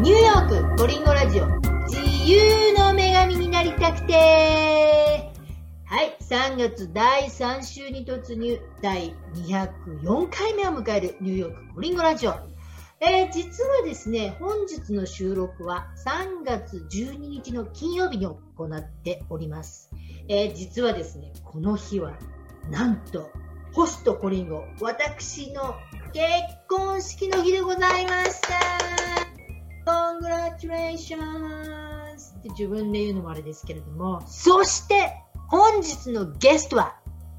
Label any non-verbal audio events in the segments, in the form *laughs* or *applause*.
ニューヨークコリンゴラジオ自由の女神になりたくてはい、3月第3週に突入第204回目を迎えるニューヨークコリンゴラジオ。えー、実はですね、本日の収録は3月12日の金曜日に行っております。えー、実はですね、この日はなんとホストコリンゴ、私の結婚式の日でございました。Congratulations! って自分で言うのもあれですけれども、そして本日のゲストは、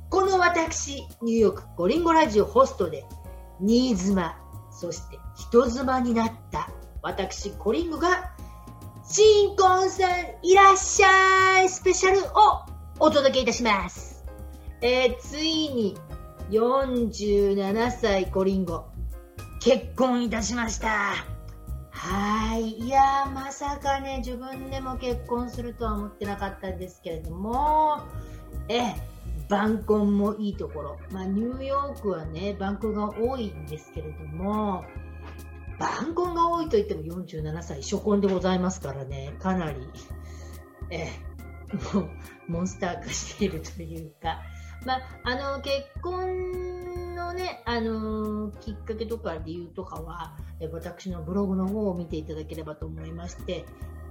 この私、ニューヨークコリンゴラジオホストで、新妻、そして人妻になった私コリンゴが、新婚さんいらっしゃいスペシャルをお届けいたします。えー、ついに47歳コリンゴ、結婚いたしました。はい。いやまさかね、自分でも結婚するとは思ってなかったんですけれども、え、晩婚もいいところ。まあ、ニューヨークはね、晩婚が多いんですけれども、晩婚が多いと言っても47歳初婚でございますからね、かなり、え、もう、モンスター化しているというか、まあ、あの、結婚のね、あのきっかけとか理由とかは、え私のブログの方を見ていただければと思いまして、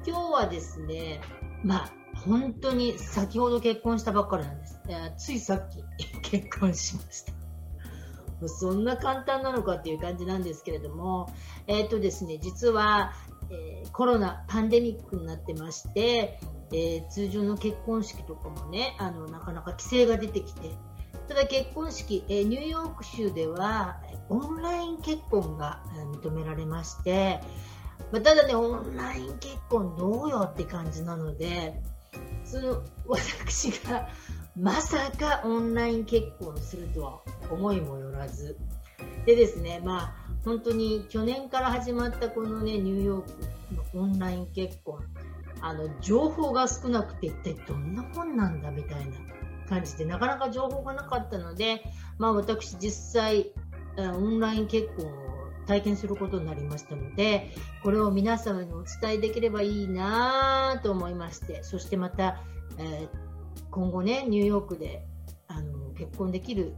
今日はですね、まあ、本当に先ほど結婚したばっかりなんです。えついさっき *laughs* 結婚しました。そんな簡単なのかっていう感じなんですけれども、えっ、とですね、実は、えーコロナ、パンデミックになってまして、えー通常の結婚式とかもね、あの、なかなか規制が出てきて、ただ結婚式、えニューヨーク州ではオンライン結婚が認められまして、ま、ただね、オンライン結婚どうよって感じなので、その私がまさかオンライン結婚するとは思いもよらず、でですね、まあ本当に去年から始まったこのね、ニューヨークのオンライン結婚、あの、情報が少なくて一体どんな本なんだみたいな。感じで、なかなか情報がなかったので、まあ私実際、オンライン結婚を体験することになりましたので、これを皆様にお伝えできればいいなと思いまして、そしてまた、えー今後ね、ニューヨークであの結婚できる、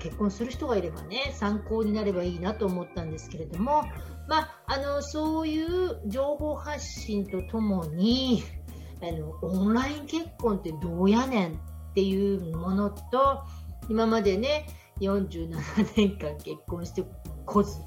結婚する人がいればね、参考になればいいなと思ったんですけれども、まあ、あのそういう情報発信とともにあの、オンライン結婚ってどうやねんっていうものと、今までね、47年間結婚してこず、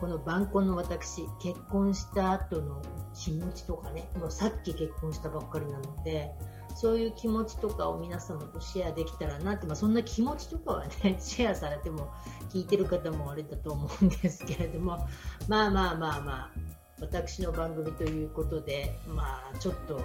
この晩婚の私、結婚した後の気持ちとかね、もうさっき結婚したばっかりなので、そういう気持ちとかを皆様とシェアできたらなって、まあ、そんな気持ちとかはね、*laughs* シェアされても聞いてる方もあれだと思うんですけれども、まあまあまあまあ、私の番組ということで、まあちょっと、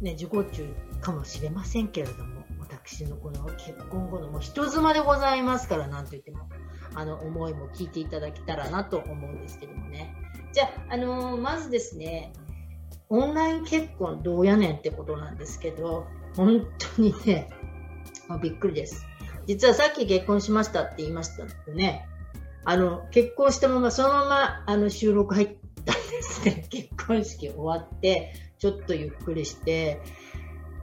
ね、自己中かもしれませんけれども、私のこの結婚後のもう人妻でございますから、なんと言っても、あの、思いも聞いていただけたらなと思うんですけどもね。じゃあ、あのーまずですね、オンライン結婚どうやねんってことなんですけど、本当にね、もうびっくりです。実はさっき結婚しましたって言いましたよね。あの、結婚したまま、そのまま、あの、収録入ったんですね。結婚式終わって、ちょっとゆっくりして、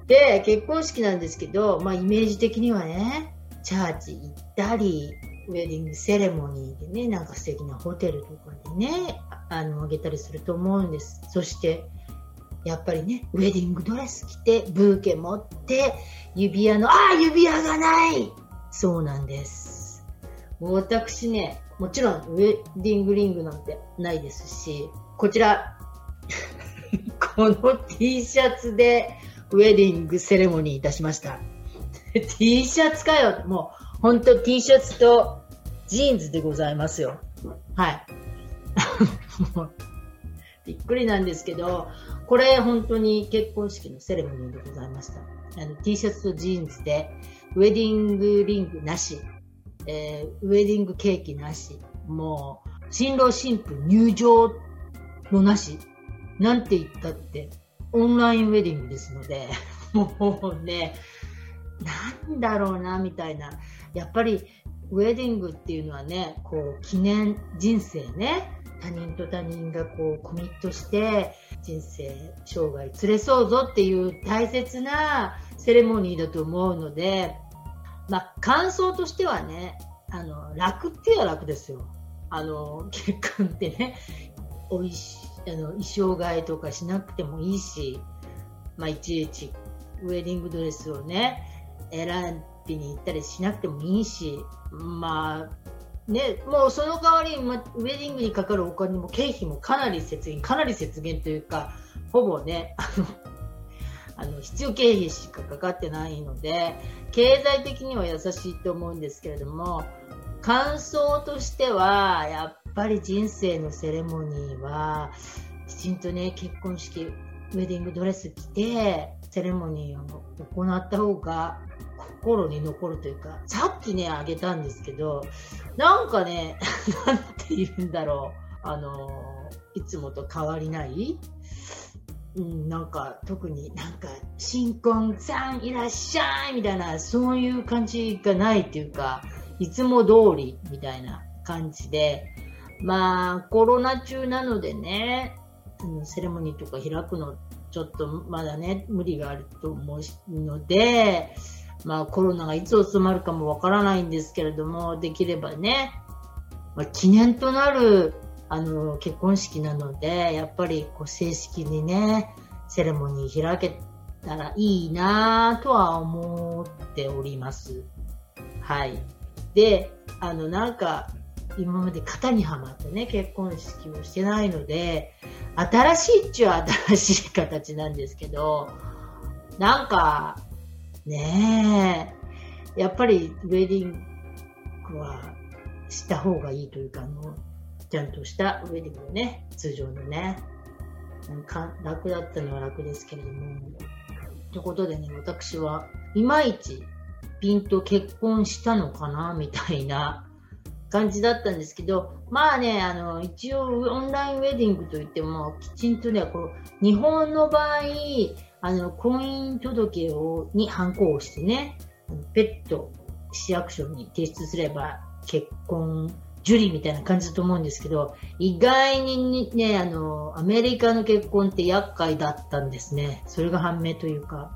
で、結婚式なんですけど、まあ、イメージ的にはね、チャーチ行ったり、ウェディングセレモニーでね、なんか素敵なホテルとかでね、あの、あげたりすると思うんです。そして、やっぱりね、ウェディングドレス着て、ブーケ持って、指輪の、ああ指輪がないそうなんです。私ね、もちろんウェディングリングなんてないですし、こちら、この T シャツでウェディングセレモニーいたしました。*laughs* T シャツかよもう、ほんと T シャツとジーンズでございますよ。はい。*laughs* びっくりなんですけど、これ本当に結婚式のセレモニーでございました。あの T シャツとジーンズで、ウェディングリングなし、えーウェディングケーキなし、もう、新郎新婦入場のなし、なんて言ったって、オンラインウェディングですので、*laughs* もうね、なんだろうな、みたいな。やっぱり、ウェディングっていうのはね、こう、記念人生ね、他人と他人がこうコミットして人生生涯連れそうぞっていう大切なセレモニーだと思うので、まあ、感想としてはねあの楽っていうのは楽ですよあの結婚ってねおいしあの衣装替えとかしなくてもいいし、まあ、いちいちウェディングドレスをね選びに行ったりしなくてもいいしまあね、もうその代わりに、ウェディングにかかるお金も経費もかなり節減、かなり節減というか、ほぼね、あの、必要経費しかかかってないので、経済的には優しいと思うんですけれども、感想としては、やっぱり人生のセレモニーは、きちんとね、結婚式、ウェディングドレス着て、セレモニーを行った方が心に残るというか、さっきね、あげたんですけど、なんかね、*laughs* なんて言うんだろう、あの、いつもと変わりない。うん、なんか特になんか新婚さんいらっしゃいみたいなそういう感じがないっていうかいつも通りみたいな感じでまあコロナ中なのでねセレモニーとか開くのちょっとまだね無理があると思うのでまあコロナがいつ収まるかもわからないんですけれども、できればね、まあ、記念となるあの結婚式なので、やっぱりこう正式にね、セレモニー開けたらいいなぁとは思っております。はい。で、あのなんか今まで型にはまってね、結婚式をしてないので、新しいっちゃ新しい形なんですけど、なんか、ねえ。やっぱりウェディングはした方がいいというか、あの、ちゃんとしたウェディングをね、通常のね。か楽だったのは楽ですけれども。ということでね、私はいまいちピンと結婚したのかな、みたいな感じだったんですけど、まあね、あの、一応オンラインウェディングといっても、きちんとね、こう、日本の場合、あの、婚姻届を、に反抗をしてね、ペット市役所に提出すれば結婚受理みたいな感じだと思うんですけど、意外にね、あの、アメリカの結婚って厄介だったんですね。それが判明というか。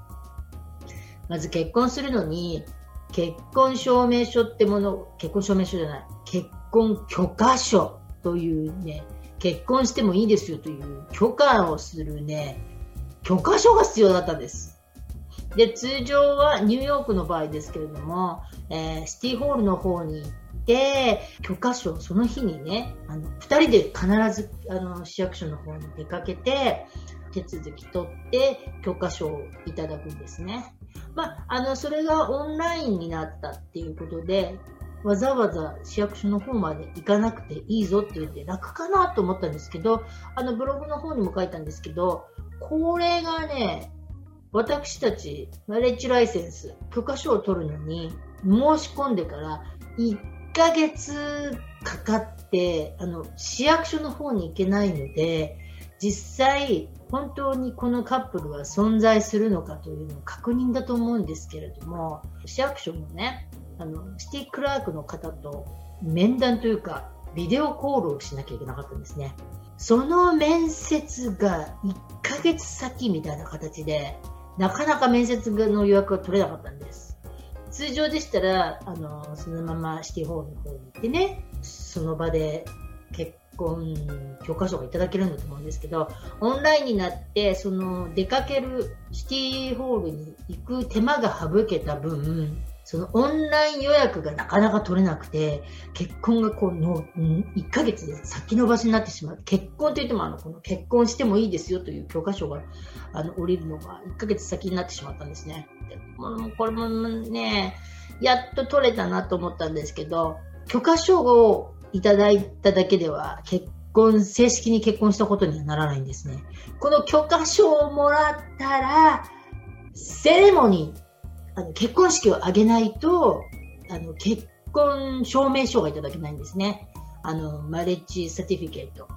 まず結婚するのに、結婚証明書ってもの、結婚証明書じゃない、結婚許可書というね、結婚してもいいですよという許可をするね、許可書が必要だったんです。で、通常はニューヨークの場合ですけれども、えー、シティホールの方に行って、許可書をその日にね、あの、二人で必ず、あの、市役所の方に出かけて、手続き取って許可書をいただくんですね。まあ、あの、それがオンラインになったっていうことで、わざわざ市役所の方まで行かなくていいぞって言って楽かなと思ったんですけど、あのブログの方にも書いたんですけど、これがね、私たち、マレッジライセンス、許可証を取るのに、申し込んでから1ヶ月かかって、あの、市役所の方に行けないので、実際、本当にこのカップルは存在するのかというのを確認だと思うんですけれども、市役所のね、あの、シティクラークの方と面談というか、ビデオコールをしなきゃいけなかったんですね。その面接が1ヶ月先みたいな形で、なかなか面接の予約が取れなかったんです。通常でしたら、あの、そのままシティホールの方に行ってね、その場で結教科書がいただけるんだと思うんですけど、オンラインになって、その出かけるシティホールに行く手間が省けた分、そのオンライン予約がなかなか取れなくて、結婚がこうの、1ヶ月で先延ばしになってしまう。結婚といってもあの、この結婚してもいいですよという教科書が、あの、降りるのが1ヶ月先になってしまったんですね。でもうこれもね、やっと取れたなと思ったんですけど、許可書をいただいただけでは結婚、正式に結婚したことにはならないんですね。この許可書をもらったら、セレモニー、あの結婚式を挙げないと、あの結婚証明書がいただけないんですね。あの、 marriage certificate。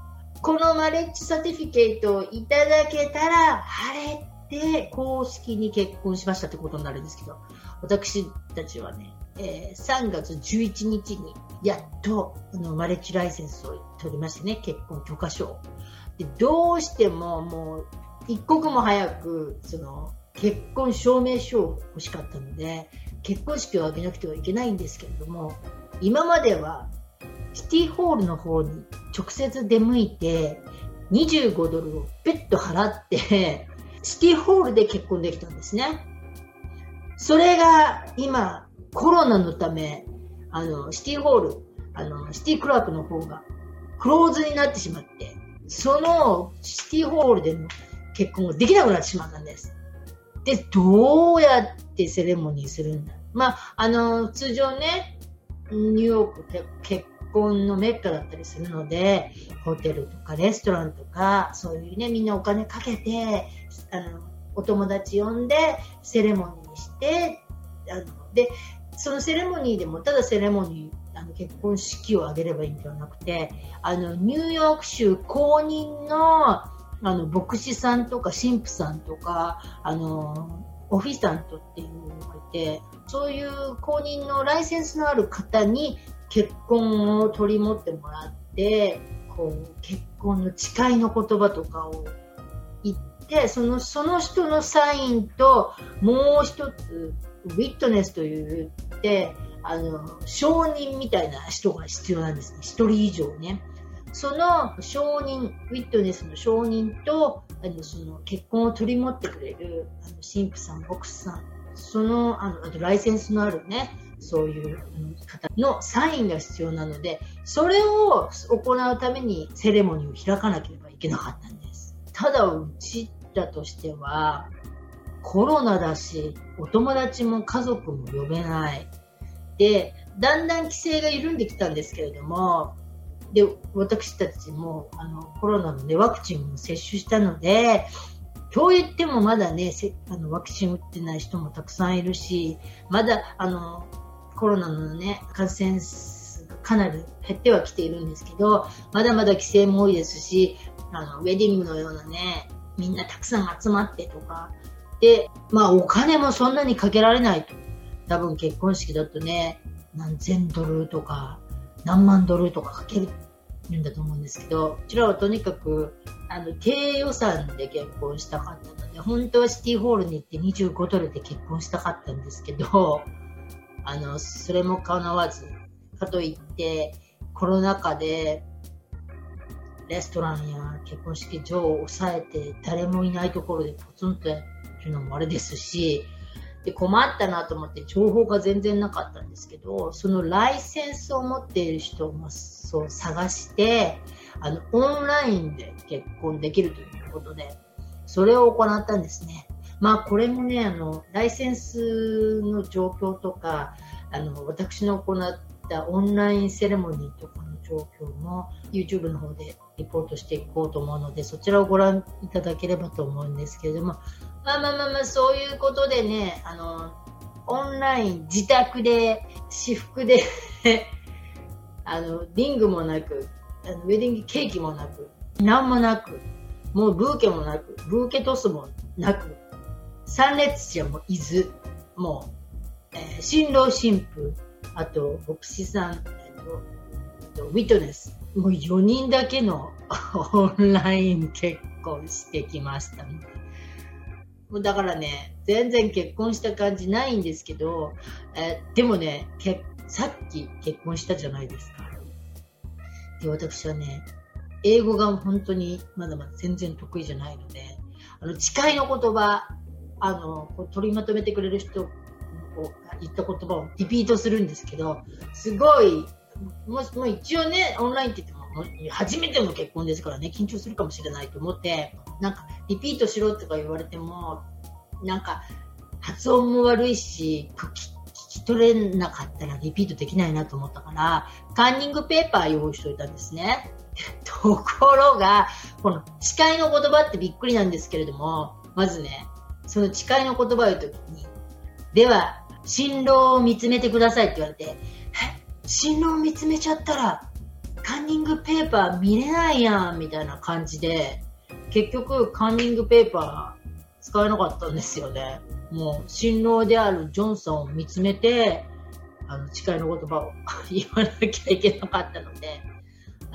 この marriage certificate をいただけたら、晴れて公式に結婚しましたってことになるんですけど、私たちはね、えー、3月11日にやっとあのマレッジライセンスを取りましてね結婚許可証でどうしてももう一刻も早くその結婚証明書を欲しかったので結婚式を挙げなくてはいけないんですけれども今まではシティホールの方に直接出向いて25ドルを別途払ってシティホールで結婚できたんですね。それが今コロナのためあのシティホールあのシティクラークの方がクローズになってしまってそのシティホールでの結婚ができなくなってしまったんです。で、どうやってセレモニーするんだまあ、あの、通常ね、ニューヨーク結婚のメッカだったりするので、ホテルとかレストランとか、そういうね、みんなお金かけて、あの、お友達呼んで、セレモニーして、あの、で、そのセレモニーでも、ただセレモニー、あの結婚式を挙げればいいんではなくて、あの、ニューヨーク州公認のあの牧師さんとか神父さんとかあのオフィサントっていうのがいてそういう公認のライセンスのある方に結婚を取り持ってもらってこう結婚の誓いの言葉とかを言ってそのその人のサインともう一つウィットネスといってあの証人みたいな人が必要なんですね1人以上ね。その証人、ウィットネスの証人と、あのその結婚を取り持ってくれるあの神父さん、牧師さん、そのあのあとライセンスのあるね、そういう方のサインが必要なので、それを行うためにセレモニーを開かなければいけなかったんです。ただ、うちらとしては、コロナだし、お友達も家族も呼べない。で、だんだん規制が緩んできたんですけれども、で私たちもあのコロナの、ね、ワクチンも接種したのでと言ってもまだねあのワクチン打ってない人もたくさんいるしまだあのコロナの、ね、感染数がかなり減ってはきているんですけどまだまだ規制も多いですしあのウェディングのようなねみんなたくさん集まってとかで、まあ、お金もそんなにかけられないと。多分結婚式だとね何千ドルとか何万ドルとかかけるんだと思うんですけど、こちらはとにかく、あの、低予算で結婚したかったので、本当はシティホールに行って25ドルで結婚したかったんですけど、あの、それも叶わず、かといって、コロナ禍で、レストランや結婚式場を抑えて、誰もいないところでポツンとやるのもあれですし、で困ったなと思って情報が全然なかったんですけどそのライセンスを持っている人もそう探してあのオンラインで結婚できるということでそれを行ったんですね。まあこれもねあのライセンスの状況とかあの私の行ったオンラインセレモニーとかの状況も YouTube の方でリポートしていこうと思うのでそちらをご覧いただければと思うんですけれどもまあまあまあまあ、そういうことでね、あの、オンライン、自宅で、私服で *laughs* あの、リングもなく、あのウェディングケーキもなく、なんもなく、もうブーケもなく、ブーケトスもなく、参列者もいず、もう、えー、新郎新婦、あと、牧師さん、ウィトネス、もう4人だけの *laughs* オンライン結婚してきました、もうだからね、全然結婚した感じないんですけど、えでもね、さっき結婚したじゃないですか。で、私はね、英語が本当にまだまだ全然得意じゃないので、あの、誓いの言葉、あの、こう取りまとめてくれる人が言った言葉をリピートするんですけど、すごい、ももう一応ね、オンラインって言っても、初めての結婚ですからね、緊張するかもしれないと思って、なんかリピートしろとか言われても、なんか発音も悪いし、聞き取れなかったらリピートできないなと思ったから、カンニングペーパー用意しておいたんですね。*laughs* ところが、この誓いの言葉ってびっくりなんですけれども、まずね、その誓いの言葉を言うときに、では、新郎を見つめてくださいって言われて、新郎見つめちゃったら、カンニングペーパー見れないやんみたいな感じで、結局カンニングペーパー使えなかったんですよね。もう新郎であるジョンソンを見つめて、あの誓いの言葉を *laughs* 言わなきゃいけなかったので、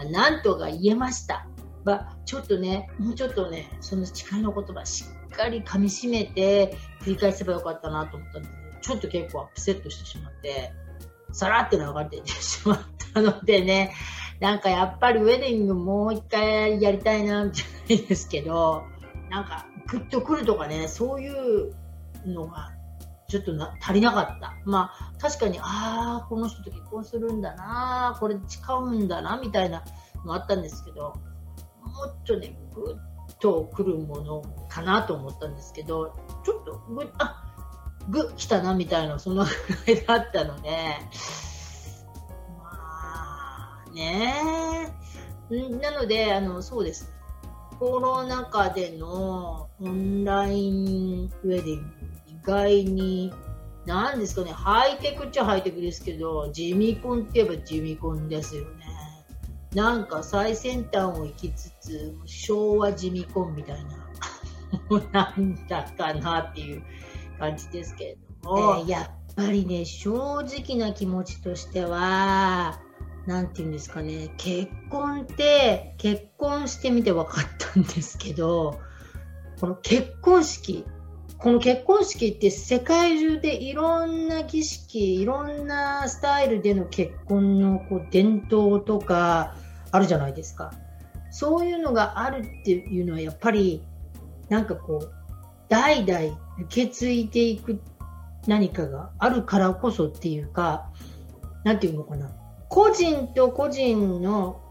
なんとか言えました。ま、ちょっとね、もうちょっとね、その誓いの言葉しっかり噛み締めて繰り返せばよかったなと思ったんですけど、ちょっと結構アップセットしてしまって、さらって流れていてしまったのでね、なんかやっぱりウェディングもう一回やりたいな、じゃないですけど、なんかグッとくるとかね、そういうのがちょっとな足りなかった。まあ、確かに、ああ、この人と結婚するんだな、これ誓うんだな、みたいなのあったんですけど、もっとね、ぐっとくるものかなと思ったんですけど、ちょっとぐ、あぐ来たな、みたいな、そのぐらいだったので、まあ、ね。なので、あの、そうです。コロナ禍でのオンラインウェディング意外に、なんですかね、ハイテクっちゃハイテクですけど、地味コンって言えば地味コンですよね。なんか最先端を行きつつ、昭和地味コンみたいな、*laughs* なんだかなっていう。感じですけれども。えー、やっぱりね、正直な気持ちとしては、なんて言うんですかね、結婚って、結婚してみて分かったんですけど、この結婚式この結婚式って世界中でいろんな儀式、いろんなスタイルでの結婚のこう伝統とかあるじゃないですか。そういうのがあるっていうのはやっぱりなんかこう代々受け継いでいく何かがあるからこそっていうか、なんていうのかな。個人と個人の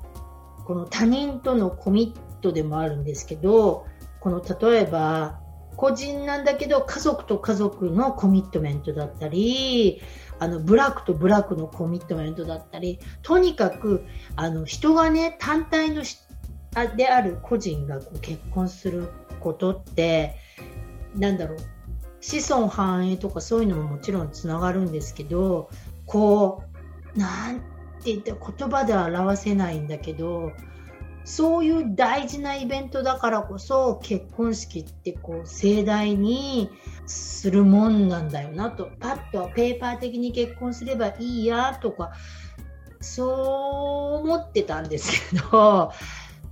この他人とのコミットでもあるんですけど、この例えば個人なんだけど家族と家族のコミットメントだったりあのブラックとブラックのコミットメントだったりとにかくあの人がね単体のである個人が結婚することってなんだろう。子孫繁栄とかそういうのももちろんつながるんですけどこうなんて言って言葉では表せないんだけどそういう大事なイベントだからこそ結婚式ってこう盛大にするもんなんだよなと。パッとペーパー的に結婚すればいいやとかそう思ってたんですけど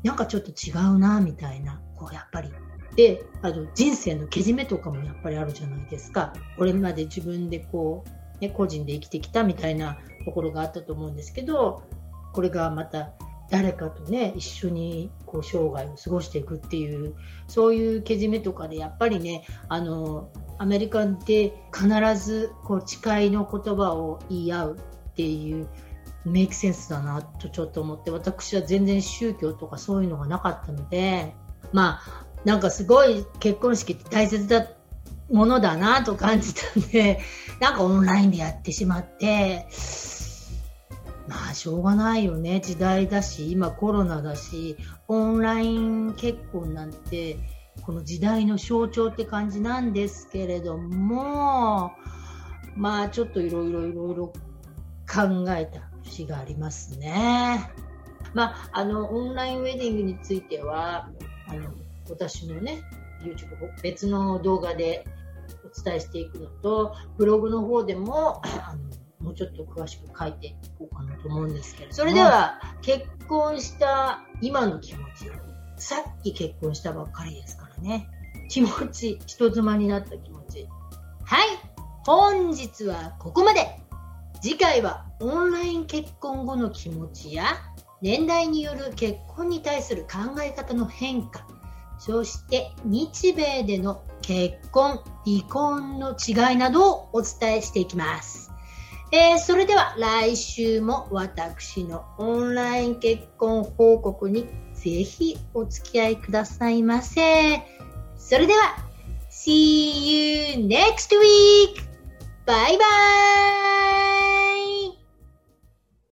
なんかちょっと違うなみたいな。こうやっぱりであの人生のけじめとかもやっぱりあるじゃないですか。これまで自分でこう、ね、個人で生きてきたみたいなところがあったと思うんですけどこれがまた誰かとね一緒にこう生涯を過ごしていくっていうそういうけじめとかでやっぱりねあのアメリカで必ずこう誓いの言葉を言い合うっていうメイクセンスだなとちょっと思って私は全然宗教とかそういうのがなかったのでまあなんかすごい結婚式って大切だものだなと感じたんで *laughs* なんかオンラインでやってしまってまあしょうがないよね時代だし今コロナだしオンライン結婚なんてこの時代の象徴って感じなんですけれどもまあちょっといろいろいろいろ考えた節がありますね。まあ、あのオンラインウェディングについてはあの私のね YouTube 別の動画でお伝えしていくのとブログの方でもあのもうちょっと詳しく書いていこうかなと思うんですけど、それでは、結婚した今の気持ち、さっき結婚したばっかりですからね、気持ち、人妻になった気持ち。はい、本日はここまで。次回はオンライン結婚後の気持ちや、年代による結婚に対する考え方の変化、そして日米での結婚、離婚の違いなどをお伝えしていきます。えー、それでは来週も私のオンライン結婚報告にぜひお付き合いくださいませ。それでは、See you next week! バイバイ